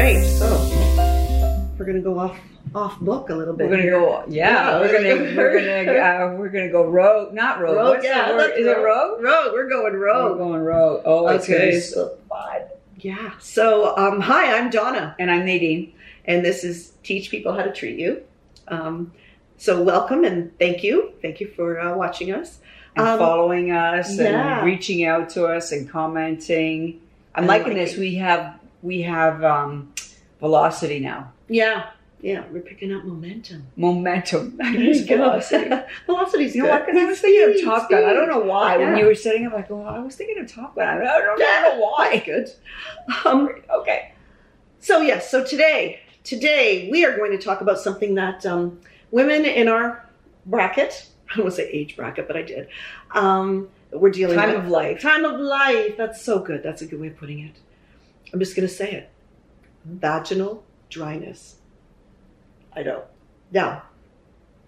right, so we're gonna go off off book a little bit. We're gonna go. Yeah, Yeah, we're gonna we're we're gonna- uh, we're gonna go rogue. Not rogue. Rogue, yeah, the word? that's Is it rogue? Rogue. We're going rogue. We're going rogue. Oh, it's Okay, be so- fun. Yeah. So, um, hi, I'm Donna, And I'm Nadine. and this is Teach People How to Treat You. Um, so, welcome and thank you. Thank you for uh, watching us. And Um, following us yeah. and reaching out to us and commenting. I'm liking liking. this. We have we have um, velocity now. Yeah. Yeah, we're picking up momentum. Momentum. Velocity. Velocity's You know good. what? I was thinking of Top Gun. I don't know why. When you were setting up, like, oh, I was thinking of Top Gun. I don't, I don't know why. Good. Um, Okay. So yes, so today, today we are going to talk about something that um, women in our bracket, I don't want to say age bracket, but I did, um, we're dealing Time with. of life. Time of life. That's so good. That's a good way of putting it. I'm just going to say it. Vaginal dryness. I know. Now,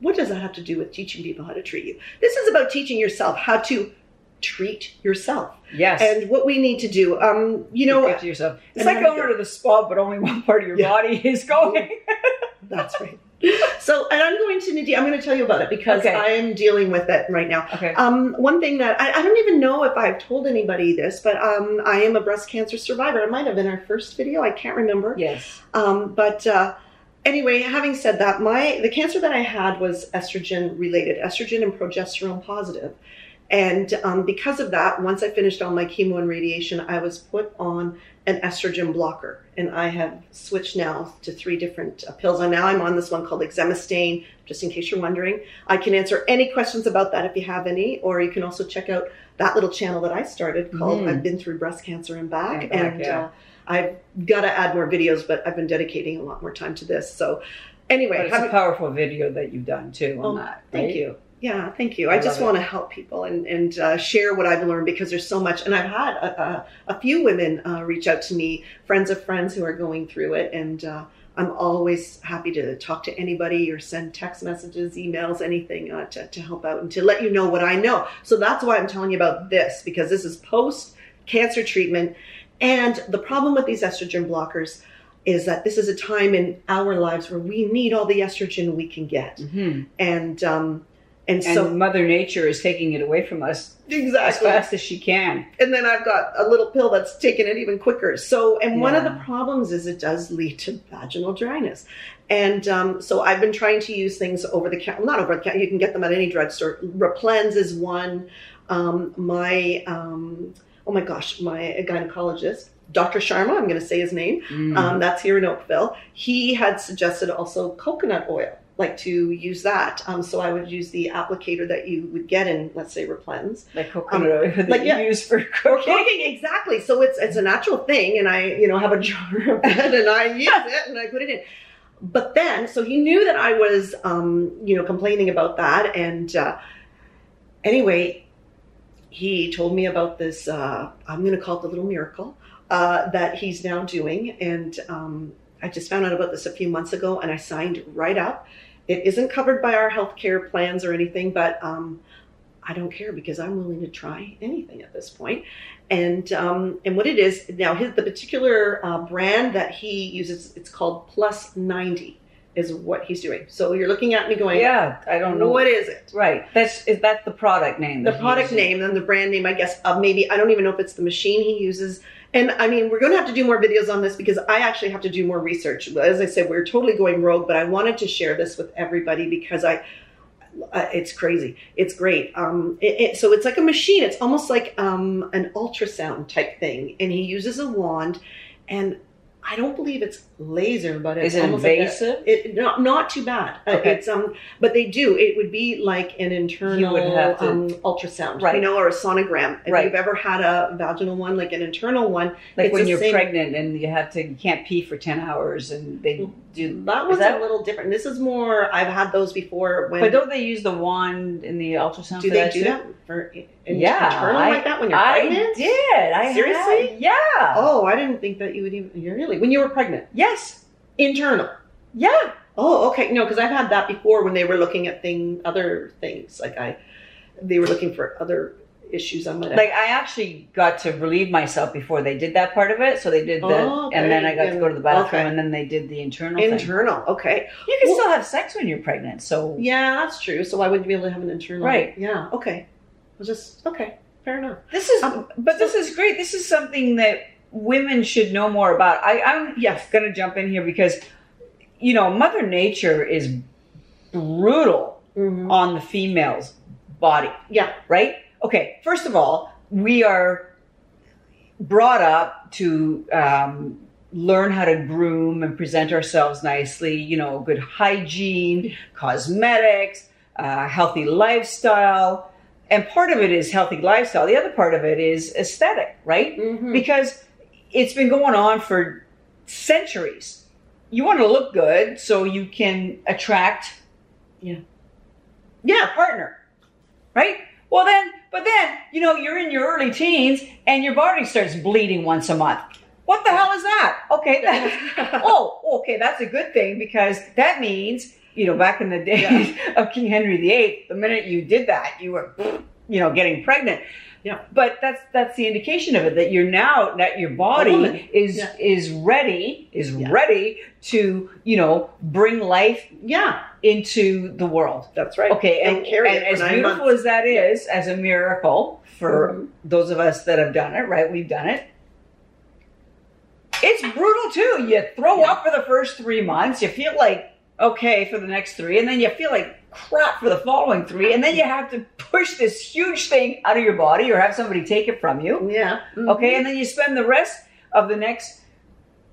what does that have to do with teaching people how to treat you? This is about teaching yourself how to treat yourself Yes. and what we need to do. Um, you know, yourself. It's like going to the spa, but only one part of your Yeah. body is going. That's right. So, and I'm going to Nadine. I'm going to tell you about it because Okay. I am dealing with it right now. Okay. Um, one thing that I, I don't even know if I've told anybody this, but um, I am a breast cancer survivor. It might have been our first video. I can't remember. Yes. Um, but uh, anyway, having said that, my the cancer that I had was estrogen related, estrogen and progesterone positive. And um, because of that, once I finished all my chemo and radiation, I was put on an estrogen blocker, and I have switched now to three different uh, pills. And now I'm on this one called Exemestane. Just in case you're wondering, I can answer any questions about that if you have any, or you can also check out that little channel that I started called Mhm. "I've Been Through Breast Cancer and Back." And back, yeah. uh, I've got to add more videos, but I've been dedicating a lot more time to this. So, anyway, But it's a powerful video that you've done too on Oh, that. thank you. Yeah, thank you. I I, just want to help people and and uh, share what I've learned because there's so much. And I've had a, a, a few women uh, reach out to me, friends of friends who are going through it, and uh, I'm always happy to talk to anybody or send text messages, emails, anything uh, to to help out and to let you know what I know. So that's why I'm telling you about this because this is post cancer treatment, and the problem with these estrogen blockers is that this is a time in our lives where we need all the estrogen we can get Mhm. and um and, And so Mother Nature is taking it away from us exactly. as fast as she can. and then i've got a little pill that's taking it even quicker. So and one of the problems is it does lead to vaginal dryness. And um, so i've been trying to use things over the counter not over the counter you can get them at any drugstore. Replens is one. Um, my um, oh my gosh my gynecologist dr sharma i'm going to say his name Mm. um, that's here in Oakville. He had suggested also coconut oil, like to use that. Um, so I would use the applicator that you would get in, let's say, Replens. like coconut oil that like, you yeah. use for Or cooking. cooking, exactly. So it's it's a natural thing, and I, you know, have a jar of it, and I use it, and I put it in. But then, so he knew that I was, um, you know, complaining about that, and uh, anyway, he told me about this. Uh, I'm going to call it the little miracle uh, that he's now doing, and um, I just found out about this a few months ago, and I signed right up. It isn't covered by our healthcare plans or anything, but um, I don't care because I'm willing to try anything at this point. And um, and what it is now, his the particular uh, brand that he uses, it's called Plus ninety, is what he's doing. So you're looking at me going, Yeah, I don't know. what is it? Right. That's is that the product name? the product name and the brand name, I guess, of maybe I don't even know if it's the machine he uses. And I mean, we're going to have to do more videos on this because I actually have to do more research. As I said, we're totally going rogue, but I wanted to share this with everybody because I, uh, it's crazy. It's great. Um, it, it, so it's like a machine. It's almost like um, an ultrasound type thing, and he uses a wand, and I don't believe it's laser, but it's Is it almost like a- invasive? it not not too bad. Uh, Okay. It's um, but they do. It would be like an internal to- um, ultrasound, Right. you know, or a sonogram. If Right. you've ever had a vaginal one, like an internal one, Like when you're same- pregnant and you have to, you can't pee for ten hours, and they do. that one's that- a little different. This is more. I've had those before. When But don't they use the wand in the ultrasound? do they that do too? that for Yeah, internal I- like that when you're I pregnant? I did. I Seriously? had- yeah. Oh, I didn't think that you would even. You're really when you were pregnant. Yes. Internal. Yeah. Oh, okay. No, because I've had that before when they were looking at thing other things. Like I, they were looking for other issues I might. Like I actually got to relieve myself before they did that part of it. So they did the, Oh, okay. and then I got to go to the bathroom, Okay. and then they did the internal. thing. internal. Okay. You can Well- still have sex when you're pregnant. So Yeah, that's true. So why wouldn't you be able to have an internal? Right. Yeah. Okay. Well, just okay. Fair enough. this is, Um, but this is great. This is something that women should know more about. I, I'm Yes. going to jump in here because, you know, Mother Nature is brutal Mhm. on the female's body. Yeah. right? Okay, first of all, we are brought up to um, learn how to groom and present ourselves nicely, you know, good hygiene, cosmetics, uh, healthy lifestyle. And part of it is healthy lifestyle. The other part of it is aesthetic, right? Mhm. Because it's been going on for centuries. You want to look good so you can attract yeah, Yeah. partner, right? Well, then, but then, you know, you're in your early teens and your body starts bleeding once a month. What the hell is that? Okay, oh, okay, that's a good thing because that means, you know, back in the days of King Henry VIII, the minute you did that, you were, you know, getting pregnant. Yeah. But that's that's the indication of it that you're now that your body is Yeah. is ready is Yeah. ready to you know bring life yeah. into the world. That's right. Okay, and, And carry and it as beautiful months. as that is, as a miracle for Mhm. those of us that have done it, right? We've done it. It's brutal too. You throw Yeah. up for the first three months, you feel like okay for the next three, and then you feel like crap for the following three, and then you have to push this huge thing out of your body or have somebody take it from you. Yeah. Okay, and then you spend the rest of the next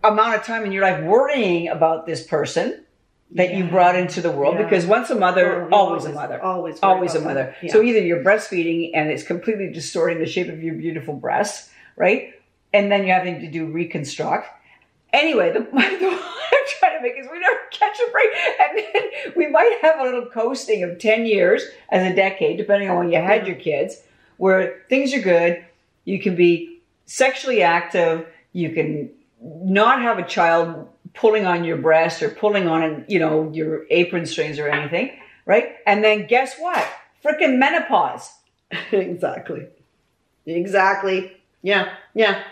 amount of time in your life worrying about this person that you brought into the world Yeah. because once a mother, Oh, always a mother. Always. Always a mother. Yeah. So either you're breastfeeding and it's completely distorting the shape of your beautiful breasts, right? And then you're having to do reconstruct. Anyway, the, the point I'm trying to make is we never catch a break. And then we might have a little coasting of 10 years as a decade, depending on when you had your kids, where things are good. You can be sexually active. You can not have a child pulling on your breast or pulling on, you know, your apron strings or anything, right? And then guess what? Freaking menopause. exactly. Exactly. Yeah. Yeah.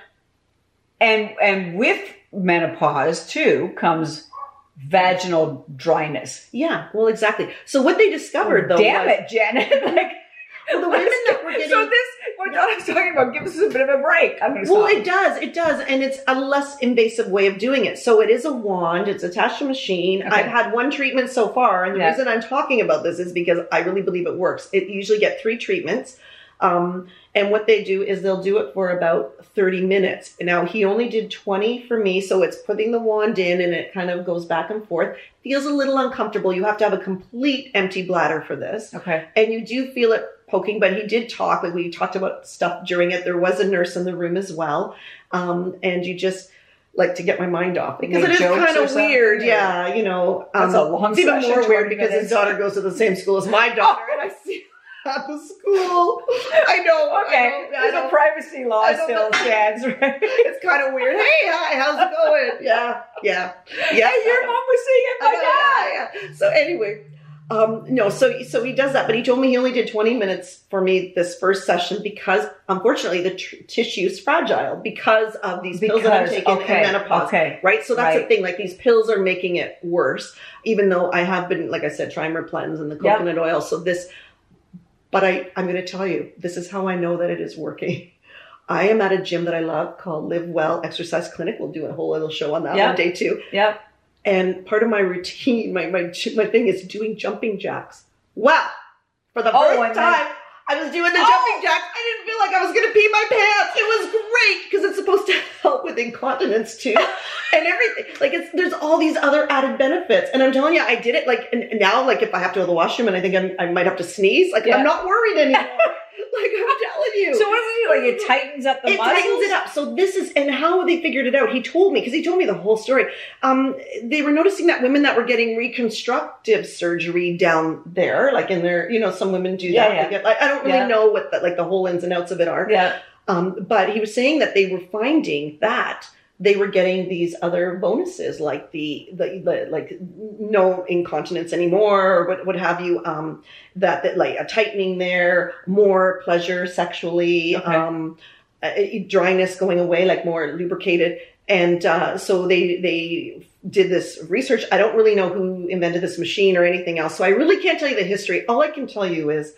And and with menopause too comes vaginal dryness. Yeah. Well, exactly. So what they discovered though. Oh, Damn was, it, Janet. like Well, the women that were getting. So this what Donna's talking about gives us a bit of a break. I'm gonna Well, stop. it does. It does. And it's a less invasive way of doing it. So it is a wand. It's attached to a machine. Okay. I've had one treatment so far. And the Yeah. reason I'm talking about this is because I really believe it works. It usually get three treatments. Um, and what they do is they'll do it for about 30 minutes. Now, he only did 20 for me. So it's putting the wand in and it kind of goes back and forth. Feels a little uncomfortable. You have to have a complete empty bladder for this okay. and you do feel it poking but he did talk like we talked about stuff during it there was a nurse in the room as well um, and you just like to get my mind off because it is kind of weird or- yeah you know um, That's a long it's even more weird because minutes. his daughter goes to the same school as my daughter and i see at the school i know Okay. I know, I There's know. a privacy law still stands, right? it's kind of weird hey hi how's it going yeah yeah yeah Hey, your mom was seeing it, my dad. yeah, yeah. So anyway, um, no, so so he does that, but he told me he only did 20 minutes for me this first session because unfortunately the tr- tissue is fragile because of these pills that I'm Because- taking okay, in menopause. okay. Right, so that's Right. the thing. Like these pills are making it worse, even though I have been, like I said, trying Replens and the Yep. coconut oil. So this, but I, I'm going to tell you, this is how I know that it is working. I am at a gym that I love called Live Well Exercise Clinic. We'll do a whole little show on that Yep. one day too. Yep. And part of my routine, my my my thing is doing jumping jacks. Wow! For the Oh, first time, I was doing the Oh! jumping jacks. I didn't feel like I was to pee my pants. It was great because it's supposed to help with incontinence too, and everything. Like it's there's all these other added benefits. And I'm telling you, I did it. Like now, like if I have to go to the washroom and I think I'm, I might have to sneeze, like Yeah. I'm not worried anymore. like I'm telling you. So what does it do? Like it tightens up the muscles. it muscles? tightens it up. So this is and how they figured it out. He told me because he told me the whole story. Um, they were noticing that women that were getting reconstructive surgery down there, like in their, you know, some women do Yeah, that. yeah. Get, like, I don't really Yeah. know what the, like the whole ins and outs of it are. Yeah. Um, but he was saying that they were finding that they were getting these other bonuses like the, the, the like no incontinence anymore or what, what have you um that, that like a tightening there more pleasure sexually Okay. um uh, dryness going away like more lubricated. And uh, so they they did this research. I don't really know who invented this machine or anything else. So i really can't tell you the history. All i can tell you is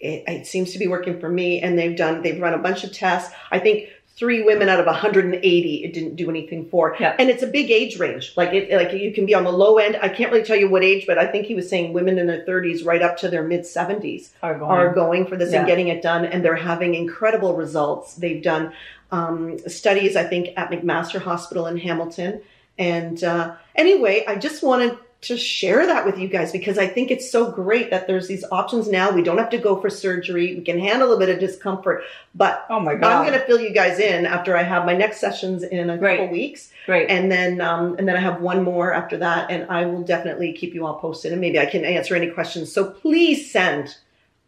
it, it seems to be working for me. And they've done they've run a bunch of tests. I think three women out of 180 it didn't do anything for Yeah. and it's a big age range like it like you can be on the low end i can't really tell you what age but i think he was saying women in their 30s right up to their mid 70s Are going. are going for this Yeah. and getting it done and they're having incredible results they've done um, studies i think at mcmaster hospital in hamilton and uh, anyway i just wanted to share that with you guys because i think it's so great that there's these options now we don't have to go for surgery we can handle a bit of discomfort but oh my god. i'm going to fill you guys in after i have my next sessions in a couple weeks Great. and then um, and then I have one more after that, and I will definitely keep you all posted, and maybe I can answer any questions. So please send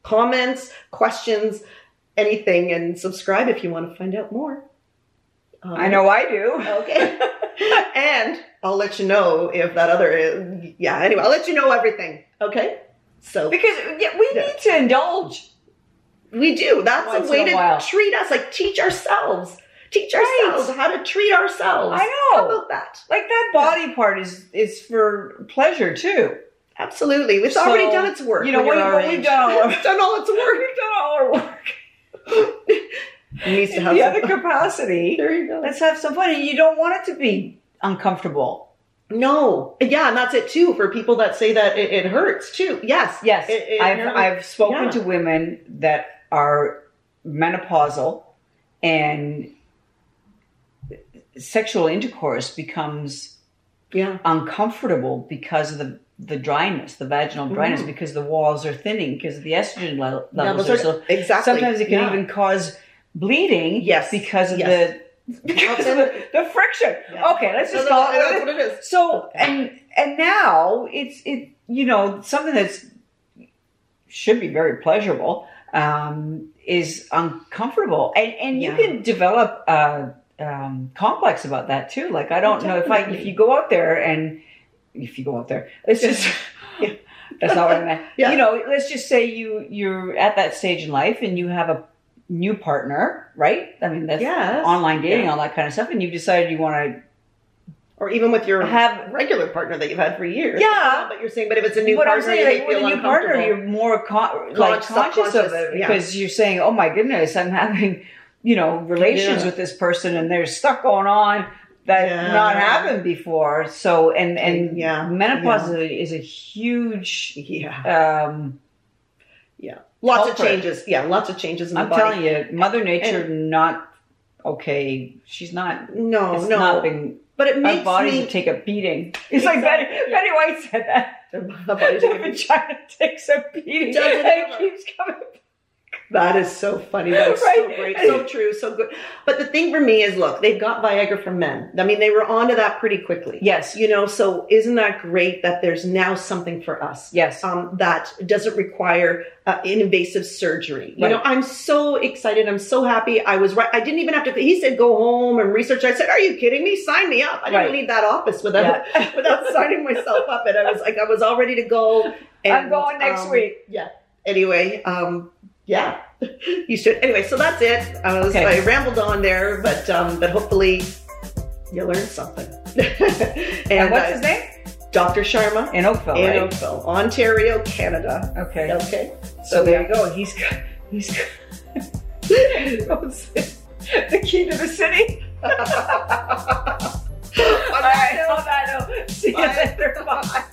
comments, questions, anything, and subscribe if you want to find out more. Um, I know I do. Okay, and I'll let you know if that other is, yeah. Anyway, I'll let you know everything. Okay, so Because yeah, we Yeah. need to indulge. we do. That's Once a way a to while. treat us, like teach ourselves, teach Right. ourselves how to treat ourselves. I How know. about that? Like that body part is is for pleasure too. Absolutely. It's So, already done its work. you know, we- we've done done all its work. We've done all our work. Needs to have the other capacity. There you go. Let's have some fun. And you don't want it to be uncomfortable. no. Yeah, and that's it too for people that say that it, it hurts too. Yes. Yes, It- it I've I've spoken yeah. to women that are menopausal and sexual intercourse becomes Yeah. uncomfortable because of the the dryness, the vaginal dryness, Mhm. because the walls are thinning because the estrogen le- levels are are- so. exactly. Sometimes it can Yeah. even cause bleeding. Yes, because of yes. the because of the, the friction. Yeah. Okay, let's just No, call no, it. no, what that's what it is. so and and now it's it you know something that's should be very pleasurable um, is uncomfortable and and you can develop a um, complex about that too. Like I don't know if I if you go out there and if you go out there, it's just. Yeah. That's not what I meant. Yeah. You know, let's just say you you're at that stage in life and you have a new partner, right? I mean, that's Yes. online dating, Yeah. all that kind of stuff, and you've decided you want to. Or even with your have regular partner that you've had for years. Yeah. But you're saying, but if it's a new what partner, I'm saying, like, a new partner, you're more con- like Conscious, of it yeah. because you're saying, "Oh my goodness, I'm having, you know, relations Yeah. with this person, and there's stuff going on that not happened before." So, and and Yeah. menopause is a huge. Yeah. Um, Yeah. Lots of changes. Yeah. Lots of changes in I'm the body. telling you, Mother Nature not okay. She's not. No, no. not been. but it makes bodies me. take a beating. It's like Betty, Exactly. Betty White said that. the The vagina takes a beating it and it keeps coming That is so funny. That's so great. So true. So good. But the thing for me is, look, they've got Viagra for men. I mean, they were onto that pretty quickly. Yes. You know, so isn't that great that there's now something for us? Yes. Um, that doesn't require uh, invasive surgery. You Right. know, I'm so excited. I'm so happy. I was right. I didn't even have to. He said, "Go home and research." I said, "Are you kidding me? Sign me up." I didn't Right. leave that office without without signing myself up. And I was like, I was all ready to go. And, I'm going next um, week. Yeah. Anyway, um, yeah, you should. Anyway, so that's it. Uh, okay. so I rambled on there, but um, but hopefully you learned something. and, and, what's his name? Dr. Sharma in Oakville, in right? Oakville, Ontario, Canada. Okay. Okay. So, so there yeah. you go. He's got, he's got the key to the city. All right. Note, See you later. Bye.